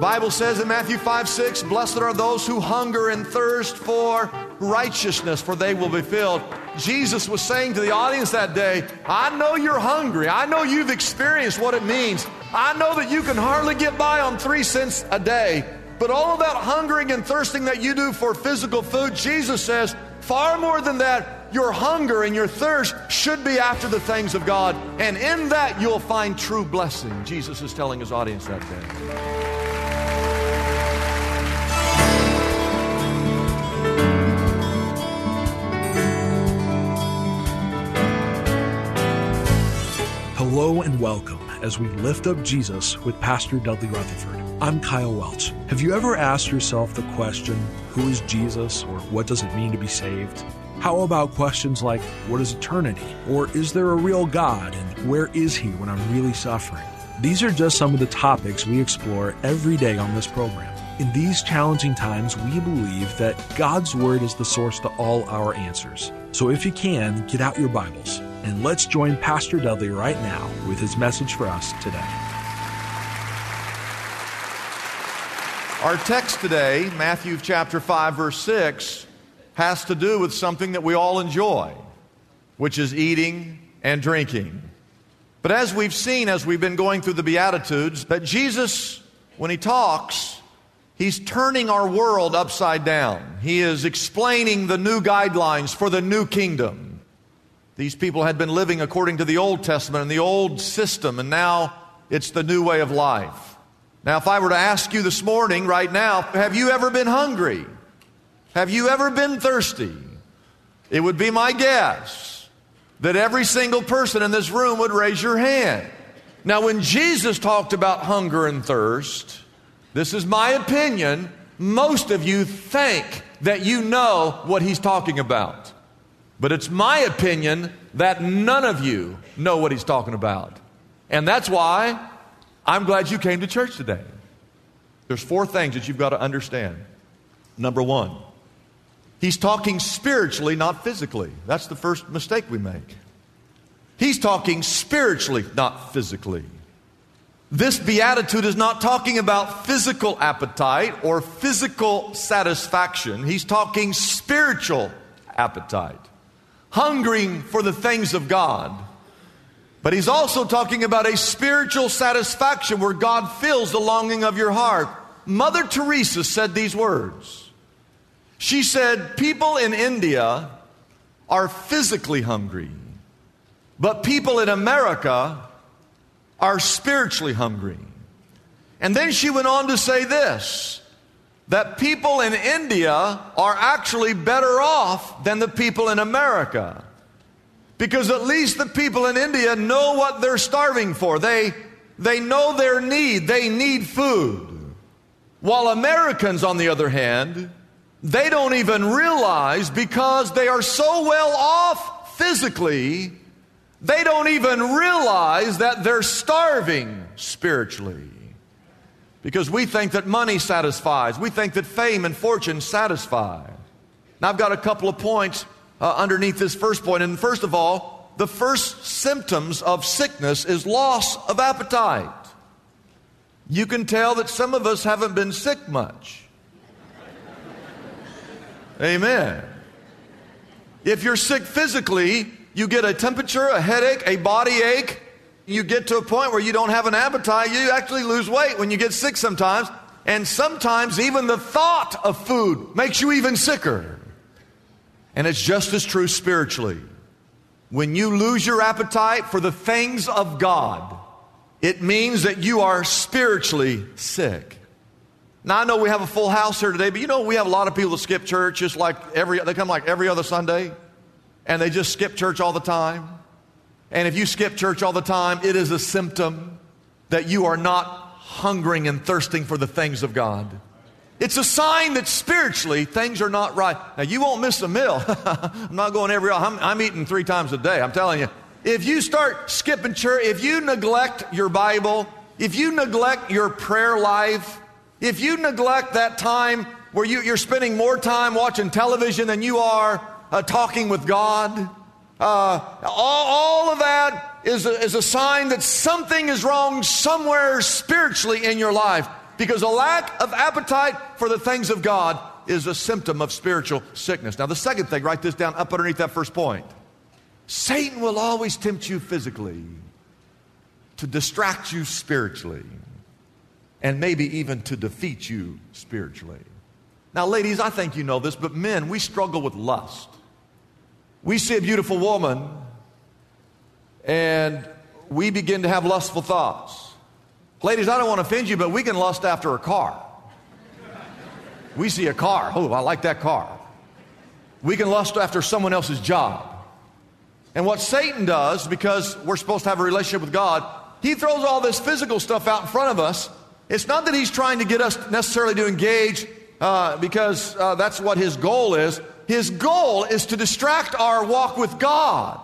Bible says in Matthew 5 6, Blessed are those who hunger and thirst for righteousness, for they will be filled. Jesus was saying to the audience that day, I know you're hungry. I know you've experienced what it means. I know that you can hardly get by on three cents a day. But all of that hungering and thirsting that you do for physical food, Jesus says, far more than that, your hunger and your thirst should be after the things of God. And in that, you'll find true blessing. Jesus is telling his audience that day. Hello and welcome as we lift up Jesus with Pastor Dudley Rutherford. I'm Kyle Welch. Have you ever asked yourself the question, who is Jesus or what does it mean to be saved? How about questions like, what is eternity? Or is there a real God and where is he when I'm really suffering? These are just some of the topics we explore every day on this program. In these challenging times, we believe that God's Word is the source to all our answers. So if you can, get out your Bibles and let's join Pastor Dudley right now with his message for us today. Our text today, Matthew chapter 5, verse 6, has to do with something that we all enjoy, which is eating and drinking. But as we've seen as we've been going through the Beatitudes, that Jesus, when he talks, he's turning our world upside down. He is explaining the new guidelines for the new kingdom. These people had been living according to the Old Testament and the old system, and now it's the new way of life. Now, if I were to ask you this morning, right now, have you ever been hungry? Have you ever been thirsty? It would be my guess that every single person in this room would raise your hand. Now, when Jesus talked about hunger and thirst, this is my opinion, most of you think that you know what he's talking about. But it's my opinion that none of you know what he's talking about. And that's why I'm glad you came to church today. There's four things that you've got to understand. Number one, he's talking spiritually, not physically. That's the first mistake we make. He's talking spiritually, not physically. This beatitude is not talking about physical appetite or physical satisfaction. He's talking spiritual appetite hungering for the things of God. But he's also talking about a spiritual satisfaction where God fills the longing of your heart. Mother Teresa said these words. She said, People in India are physically hungry, but people in America are spiritually hungry. And then she went on to say this that people in India are actually better off than the people in America. Because at least the people in India know what they're starving for. They, they know their need. They need food. While Americans, on the other hand, they don't even realize because they are so well off physically, they don't even realize that they're starving spiritually because we think that money satisfies. We think that fame and fortune satisfy. Now, I've got a couple of points uh, underneath this first point. And first of all, the first symptoms of sickness is loss of appetite. You can tell that some of us haven't been sick much. Amen. If you're sick physically, you get a temperature, a headache, a body ache, you get to a point where you don't have an appetite, you actually lose weight when you get sick sometimes. And sometimes even the thought of food makes you even sicker. And it's just as true spiritually. When you lose your appetite for the things of God, it means that you are spiritually sick. Now I know we have a full house here today, but you know we have a lot of people that skip church just like every they come like every other Sunday and they just skip church all the time. And if you skip church all the time, it is a symptom that you are not hungering and thirsting for the things of God. It's a sign that spiritually things are not right. Now, you won't miss a meal. I'm not going every, I'm, I'm eating three times a day. I'm telling you. If you start skipping church, if you neglect your Bible, if you neglect your prayer life, if you neglect that time where you, are spending more time watching television than you are uh, talking with God, uh, all, all, of that is a, is a sign that something is wrong somewhere spiritually in your life. Because a lack of appetite for the things of God is a symptom of spiritual sickness. Now, the second thing, write this down up underneath that first point. Satan will always tempt you physically to distract you spiritually and maybe even to defeat you spiritually. Now, ladies, I think you know this, but men, we struggle with lust. We see a beautiful woman and we begin to have lustful thoughts. Ladies, I don't want to offend you, but we can lust after a car. We see a car. Oh, I like that car. We can lust after someone else's job. And what Satan does, because we're supposed to have a relationship with God, he throws all this physical stuff out in front of us. It's not that he's trying to get us necessarily to engage uh, because uh, that's what his goal is. His goal is to distract our walk with God.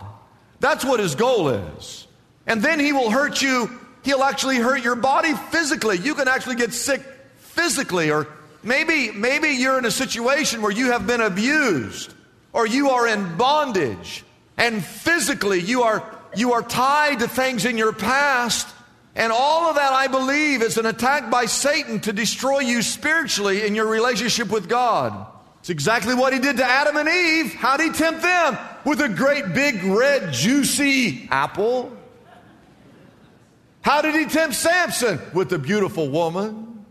That's what his goal is. And then he will hurt you. He'll actually hurt your body physically. You can actually get sick physically or maybe maybe you're in a situation where you have been abused or you are in bondage and physically you are you are tied to things in your past and all of that I believe is an attack by Satan to destroy you spiritually in your relationship with God. It's exactly what he did to Adam and Eve. How did he tempt them? With a great big red juicy apple. How did he tempt Samson? With a beautiful woman.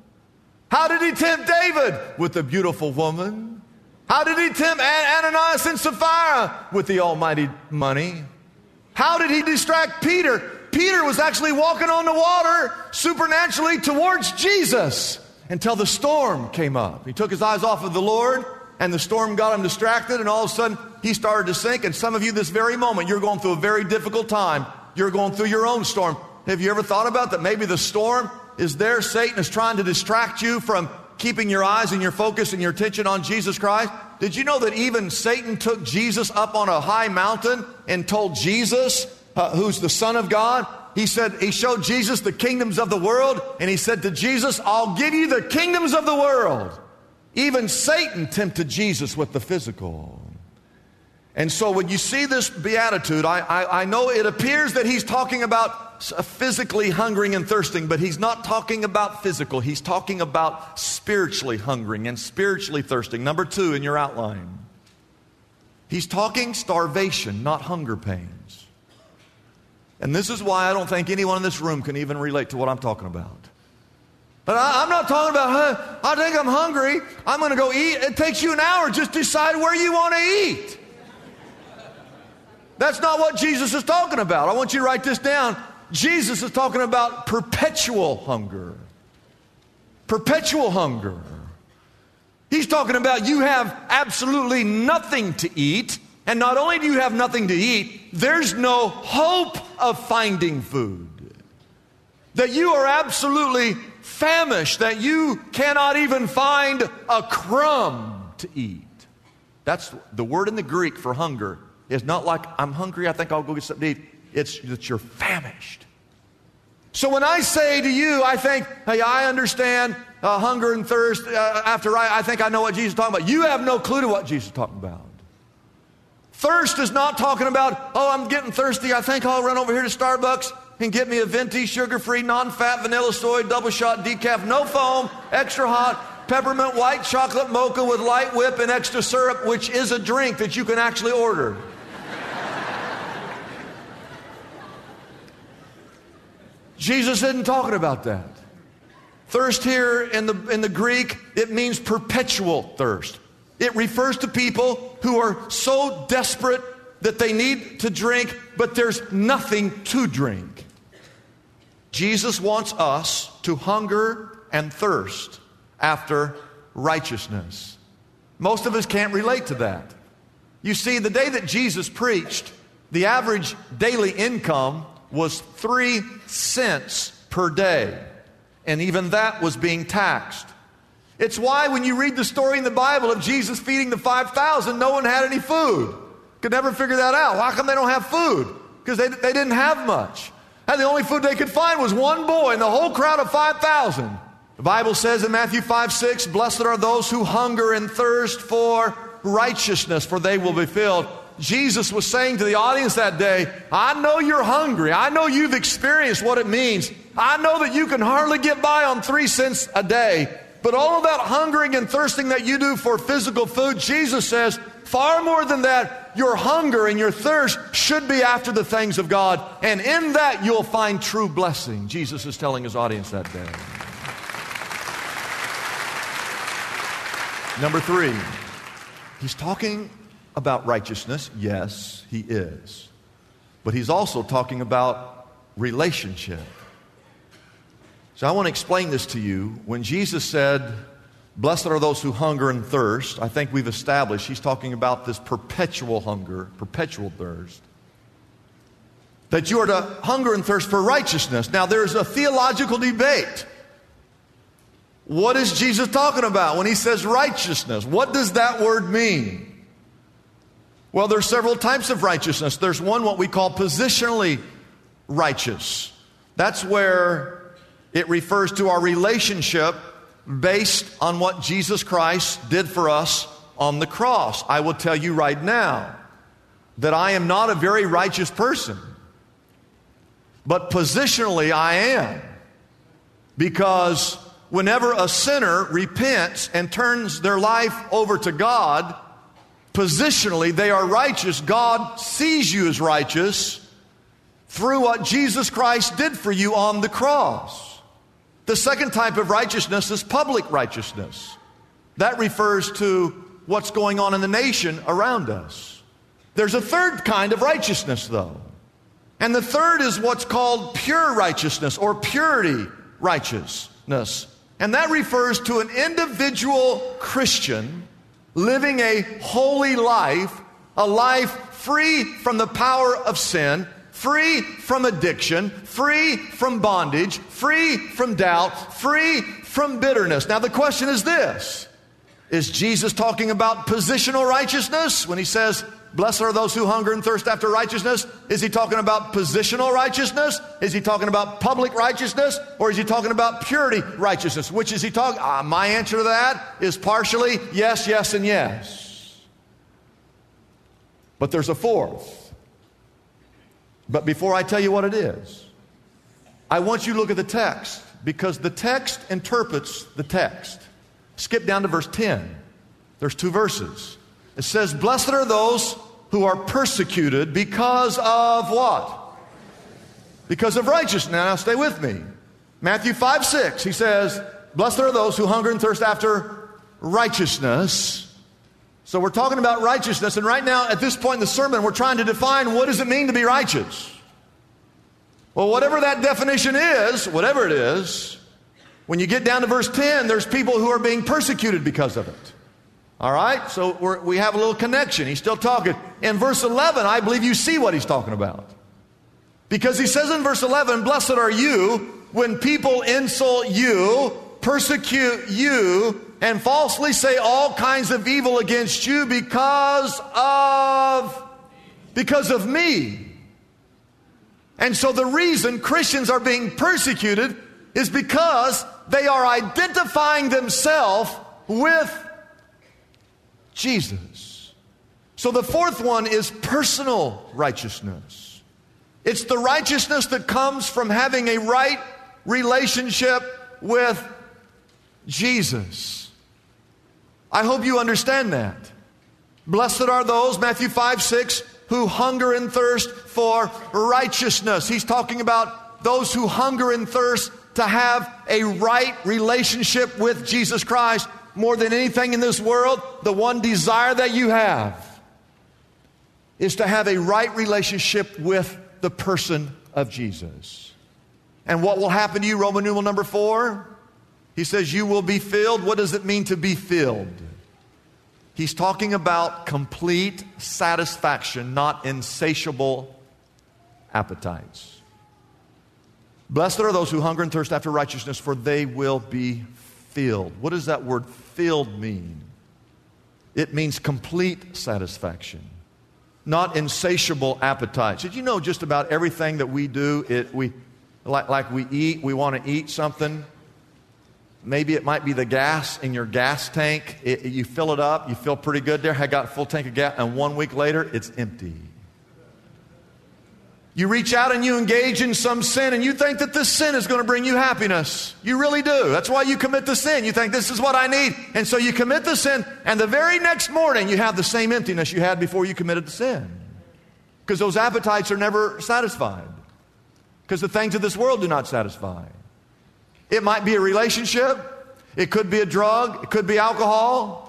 How did he tempt David? With a beautiful woman. How did he tempt Ananias and Sapphira? With the almighty money. How did he distract Peter? Peter was actually walking on the water supernaturally towards Jesus until the storm came up. He took his eyes off of the Lord and the storm got him distracted, and all of a sudden he started to sink. And some of you, this very moment, you're going through a very difficult time. You're going through your own storm. Have you ever thought about that? Maybe the storm is there. Satan is trying to distract you from keeping your eyes and your focus and your attention on Jesus Christ. Did you know that even Satan took Jesus up on a high mountain and told Jesus, uh, who's the Son of God, he said, he showed Jesus the kingdoms of the world, and he said to Jesus, I'll give you the kingdoms of the world. Even Satan tempted Jesus with the physical. And so when you see this beatitude, I, I, I, know it appears that he's talking about physically hungering and thirsting, but he's not talking about physical. He's talking about spiritually hungering and spiritually thirsting. Number two in your outline. He's talking starvation, not hunger pains. And this is why I don't think anyone in this room can even relate to what I'm talking about. But I, am not talking about, I think I'm hungry. I'm going to go eat. It takes you an hour. Just decide where you want to eat. That's not what Jesus is talking about. I want you to write this down. Jesus is talking about perpetual hunger. Perpetual hunger. He's talking about you have absolutely nothing to eat. And not only do you have nothing to eat, there's no hope of finding food. That you are absolutely famished that you cannot even find a crumb to eat. That's the word in the Greek for hunger is not like I'm hungry, I think I'll go get something to eat. It's that you're famished. So when I say to you, I think, hey, I understand uh, hunger and thirst uh, after I, I think I know what Jesus is talking about. You have no clue to what Jesus is talking about. Thirst is not talking about, oh, I'm getting thirsty. I think I'll run over here to Starbucks and get me a venti, sugar free, non fat, vanilla soy, double shot decaf, no foam, extra hot, peppermint white chocolate mocha with light whip and extra syrup, which is a drink that you can actually order. Jesus isn't talking about that. Thirst here in the, in the Greek, it means perpetual thirst. It refers to people who are so desperate that they need to drink, but there's nothing to drink. Jesus wants us to hunger and thirst after righteousness. Most of us can't relate to that. You see, the day that Jesus preached, the average daily income was three cents per day. And even that was being taxed. It's why when you read the story in the Bible of Jesus feeding the 5,000, no one had any food. Could never figure that out. Why come they don't have food? Because they, they didn't have much. And the only food they could find was one boy in the whole crowd of 5,000. The Bible says in Matthew 5 6, Blessed are those who hunger and thirst for righteousness, for they will be filled. Jesus was saying to the audience that day, I know you're hungry. I know you've experienced what it means. I know that you can hardly get by on three cents a day. But all of that hungering and thirsting that you do for physical food, Jesus says, far more than that, your hunger and your thirst should be after the things of God. And in that, you'll find true blessing. Jesus is telling his audience that day. Number three, he's talking about righteousness. Yes, he is. But he's also talking about relationship. So I want to explain this to you. When Jesus said, Blessed are those who hunger and thirst, I think we've established he's talking about this perpetual hunger, perpetual thirst. That you are to hunger and thirst for righteousness. Now, there's a theological debate. What is Jesus talking about when he says righteousness? What does that word mean? Well, there's several types of righteousness. There's one what we call positionally righteous. That's where it refers to our relationship based on what Jesus Christ did for us on the cross. I will tell you right now that I am not a very righteous person, but positionally I am. Because whenever a sinner repents and turns their life over to God, positionally they are righteous. God sees you as righteous through what Jesus Christ did for you on the cross. The second type of righteousness is public righteousness. That refers to what's going on in the nation around us. There's a third kind of righteousness, though. And the third is what's called pure righteousness or purity righteousness. And that refers to an individual Christian living a holy life, a life free from the power of sin, free from addiction, free from bondage, free from doubt, free from bitterness. Now, the question is this Is Jesus talking about positional righteousness when he says, Blessed are those who hunger and thirst after righteousness? Is he talking about positional righteousness? Is he talking about public righteousness? Or is he talking about purity righteousness? Which is he talking? Uh, my answer to that is partially yes, yes, and yes. But there's a fourth. But before I tell you what it is, I want you to look at the text because the text interprets the text. Skip down to verse 10. There's two verses. It says, Blessed are those who are persecuted because of what? Because of righteousness. Now, stay with me. Matthew 5 6, he says, Blessed are those who hunger and thirst after righteousness. So we're talking about righteousness, and right now, at this point in the sermon, we're trying to define what does it mean to be righteous? Well, whatever that definition is, whatever it is, when you get down to verse 10, there's people who are being persecuted because of it. All right? So we have a little connection. He's still talking. In verse 11, I believe you see what he's talking about. Because he says in verse 11, Blessed are you when people insult you, persecute you, and falsely say all kinds of evil against you because of because of me. And so the reason Christians are being persecuted is because they are identifying themselves with Jesus. So the fourth one is personal righteousness. It's the righteousness that comes from having a right relationship with Jesus. I hope you understand that. Blessed are those, Matthew 5 6, who hunger and thirst for righteousness. He's talking about those who hunger and thirst to have a right relationship with Jesus Christ more than anything in this world. The one desire that you have is to have a right relationship with the person of Jesus. And what will happen to you, Roman numeral number four? He says, You will be filled. What does it mean to be filled? He's talking about complete satisfaction, not insatiable appetites. Blessed are those who hunger and thirst after righteousness, for they will be filled. What does that word filled mean? It means complete satisfaction, not insatiable appetite. Did you know just about everything that we do, it, we, like, like we eat, we want to eat something? Maybe it might be the gas in your gas tank. It, you fill it up, you feel pretty good there. I got full tank of gas, and one week later, it's empty. You reach out and you engage in some sin, and you think that this sin is going to bring you happiness. You really do. That's why you commit the sin. You think this is what I need. And so you commit the sin, and the very next morning, you have the same emptiness you had before you committed the sin. Because those appetites are never satisfied. Because the things of this world do not satisfy. It might be a relationship, it could be a drug, it could be alcohol.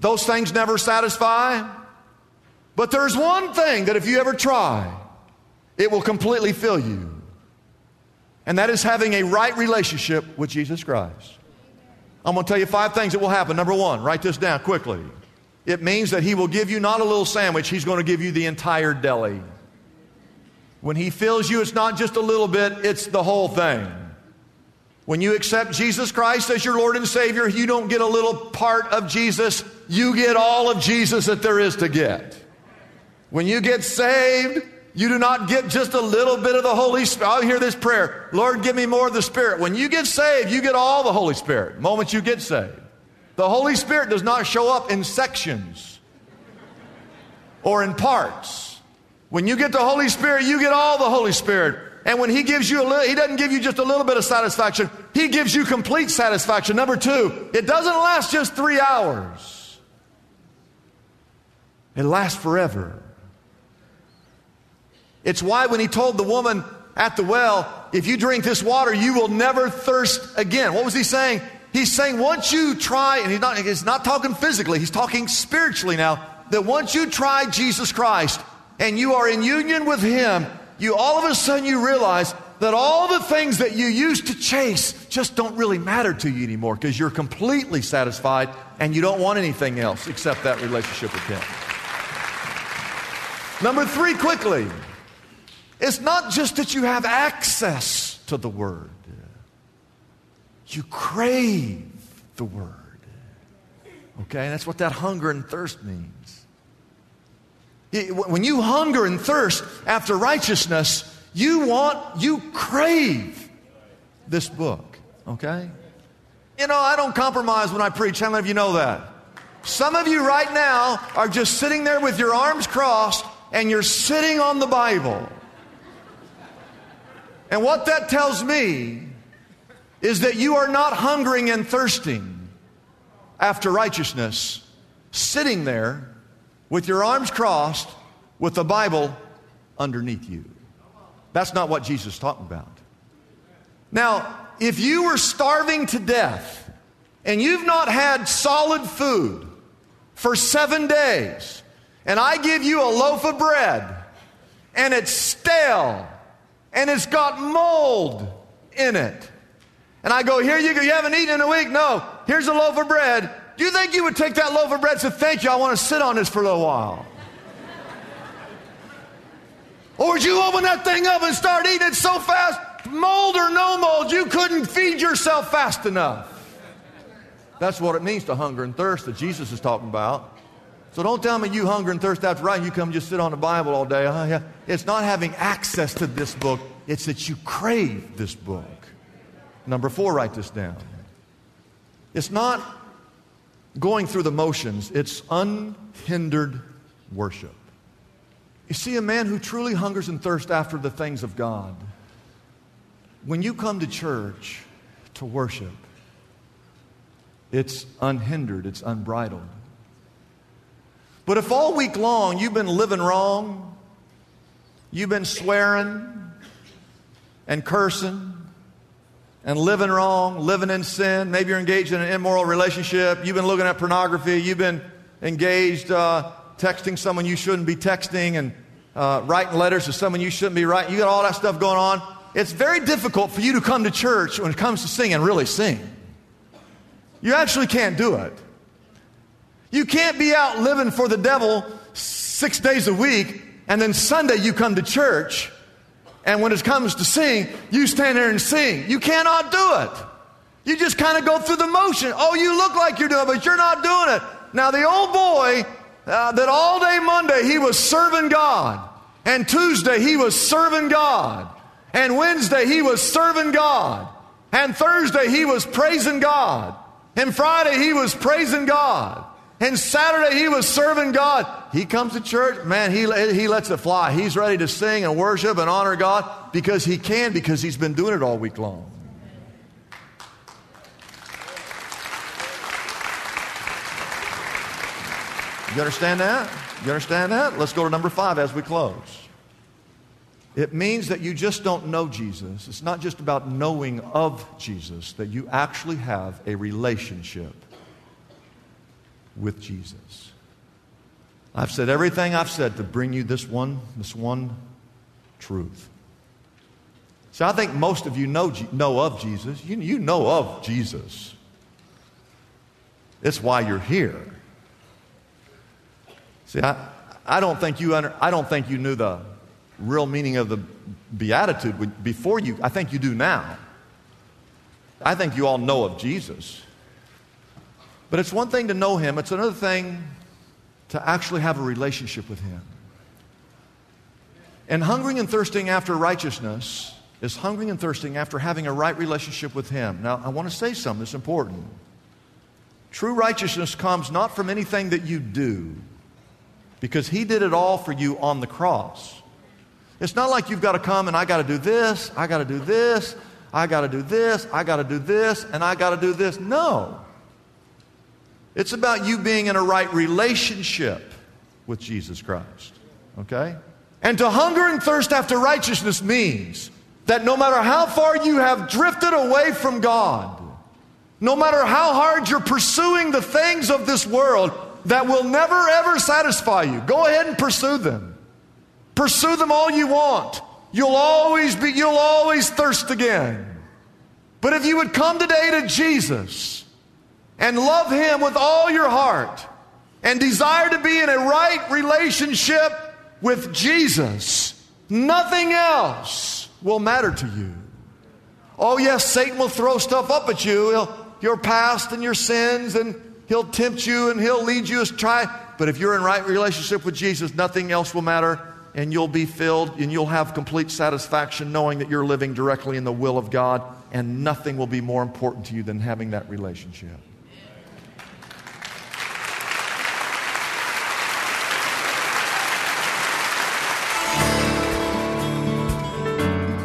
Those things never satisfy. But there's one thing that if you ever try, it will completely fill you. And that is having a right relationship with Jesus Christ. I'm going to tell you five things that will happen. Number one, write this down quickly. It means that He will give you not a little sandwich, He's going to give you the entire deli. When He fills you, it's not just a little bit, it's the whole thing. When you accept Jesus Christ as your Lord and Savior, you don't get a little part of Jesus, you get all of Jesus that there is to get. When you get saved, you do not get just a little bit of the Holy Spirit. I'll oh, hear this prayer Lord, give me more of the Spirit. When you get saved, you get all the Holy Spirit, the moment you get saved. The Holy Spirit does not show up in sections or in parts. When you get the Holy Spirit, you get all the Holy Spirit. And when He gives you a little, He doesn't give you just a little bit of satisfaction, He gives you complete satisfaction. Number two, it doesn't last just three hours, it lasts forever. It's why when he told the woman at the well, if you drink this water, you will never thirst again. What was he saying? He's saying once you try, and he's not, he's not talking physically, he's talking spiritually now, that once you try Jesus Christ and you are in union with him, you all of a sudden you realize that all the things that you used to chase just don't really matter to you anymore because you're completely satisfied and you don't want anything else except that relationship with him. Number three, quickly. It's not just that you have access to the Word, you crave the Word. Okay, that's what that hunger and thirst means. When you hunger and thirst after righteousness, you want, you crave this book. Okay? You know, I don't compromise when I preach. How many of you know that? Some of you right now are just sitting there with your arms crossed and you're sitting on the Bible. And what that tells me is that you are not hungering and thirsting after righteousness, sitting there with your arms crossed with the Bible underneath you. That's not what Jesus talking about. Now, if you were starving to death and you've not had solid food for seven days, and I give you a loaf of bread and it's stale and it's got mold in it. And I go, Here you go, you haven't eaten in a week? No, here's a loaf of bread. Do you think you would take that loaf of bread and say, Thank you, I want to sit on this for a little while? or would you open that thing up and start eating it so fast, mold or no mold, you couldn't feed yourself fast enough? That's what it means to hunger and thirst that Jesus is talking about. So don't tell me you hunger and thirst after writing, you come just sit on the Bible all day. Uh, yeah. It's not having access to this book, it's that you crave this book. Number four, write this down. It's not going through the motions, it's unhindered worship. You see, a man who truly hungers and thirsts after the things of God, when you come to church to worship, it's unhindered, it's unbridled. But if all week long you've been living wrong, you've been swearing and cursing and living wrong, living in sin, maybe you're engaged in an immoral relationship, you've been looking at pornography, you've been engaged uh, texting someone you shouldn't be texting and uh, writing letters to someone you shouldn't be writing, you got all that stuff going on. It's very difficult for you to come to church when it comes to singing, really sing. You actually can't do it. You can't be out living for the devil six days a week and then Sunday you come to church And when it comes to sing, you stand there and sing. You cannot do it. You just kind of go through the motion. Oh, you look like you're doing it, but you're not doing it. Now, the old boy uh, that all day Monday he was serving God, and Tuesday he was serving God, and Wednesday he was serving God, and Thursday he was praising God, and Friday he was praising God. And Saturday he was serving God. He comes to church, man, he, he lets it fly. He's ready to sing and worship and honor God because he can, because he's been doing it all week long. You understand that? You understand that? Let's go to number five as we close. It means that you just don't know Jesus. It's not just about knowing of Jesus, that you actually have a relationship with Jesus. I've said everything I've said to bring you this one, this one truth. So I think most of you know, know of Jesus. You, you know of Jesus. It's why you're here. See, I, I, don't think you under, I don't think you knew the real meaning of the beatitude before you. I think you do now. I think you all know of Jesus. But it's one thing to know him, it's another thing to actually have a relationship with him. And hungering and thirsting after righteousness is hungering and thirsting after having a right relationship with him. Now, I want to say something that's important. True righteousness comes not from anything that you do, because he did it all for you on the cross. It's not like you've got to come and I got to do this, I got to do this, I got to do this, I got to do this, and I got to do this. No. It's about you being in a right relationship with Jesus Christ. Okay? And to hunger and thirst after righteousness means that no matter how far you have drifted away from God, no matter how hard you're pursuing the things of this world, that will never ever satisfy you. Go ahead and pursue them. Pursue them all you want. You'll always be, you'll always thirst again. But if you would come today to Jesus and love Him with all your heart and desire to be in a right relationship with Jesus, nothing else will matter to you. Oh, yes, Satan will throw stuff up at you, He'll, your past and your sins and He'll tempt you and he'll lead you astray. But if you're in right relationship with Jesus, nothing else will matter and you'll be filled and you'll have complete satisfaction knowing that you're living directly in the will of God and nothing will be more important to you than having that relationship.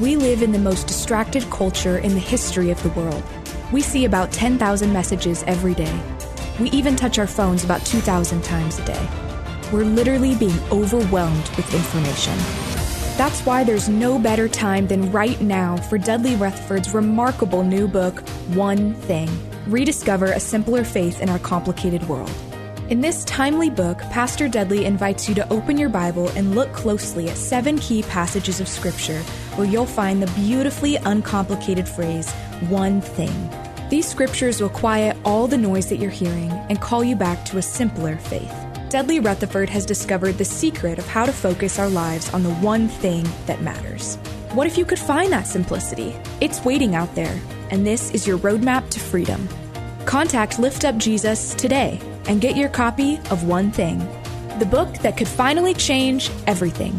We live in the most distracted culture in the history of the world. We see about 10,000 messages every day we even touch our phones about 2,000 times a day. We're literally being overwhelmed with information. That's why there's no better time than right now for Dudley Rutherford's remarkable new book, One Thing Rediscover a Simpler Faith in Our Complicated World. In this timely book, Pastor Dudley invites you to open your Bible and look closely at seven key passages of Scripture where you'll find the beautifully uncomplicated phrase, one thing. These scriptures will quiet all the noise that you're hearing and call you back to a simpler faith. Dudley Rutherford has discovered the secret of how to focus our lives on the one thing that matters. What if you could find that simplicity? It's waiting out there, and this is your roadmap to freedom. Contact Lift Up Jesus today and get your copy of One Thing, the book that could finally change everything.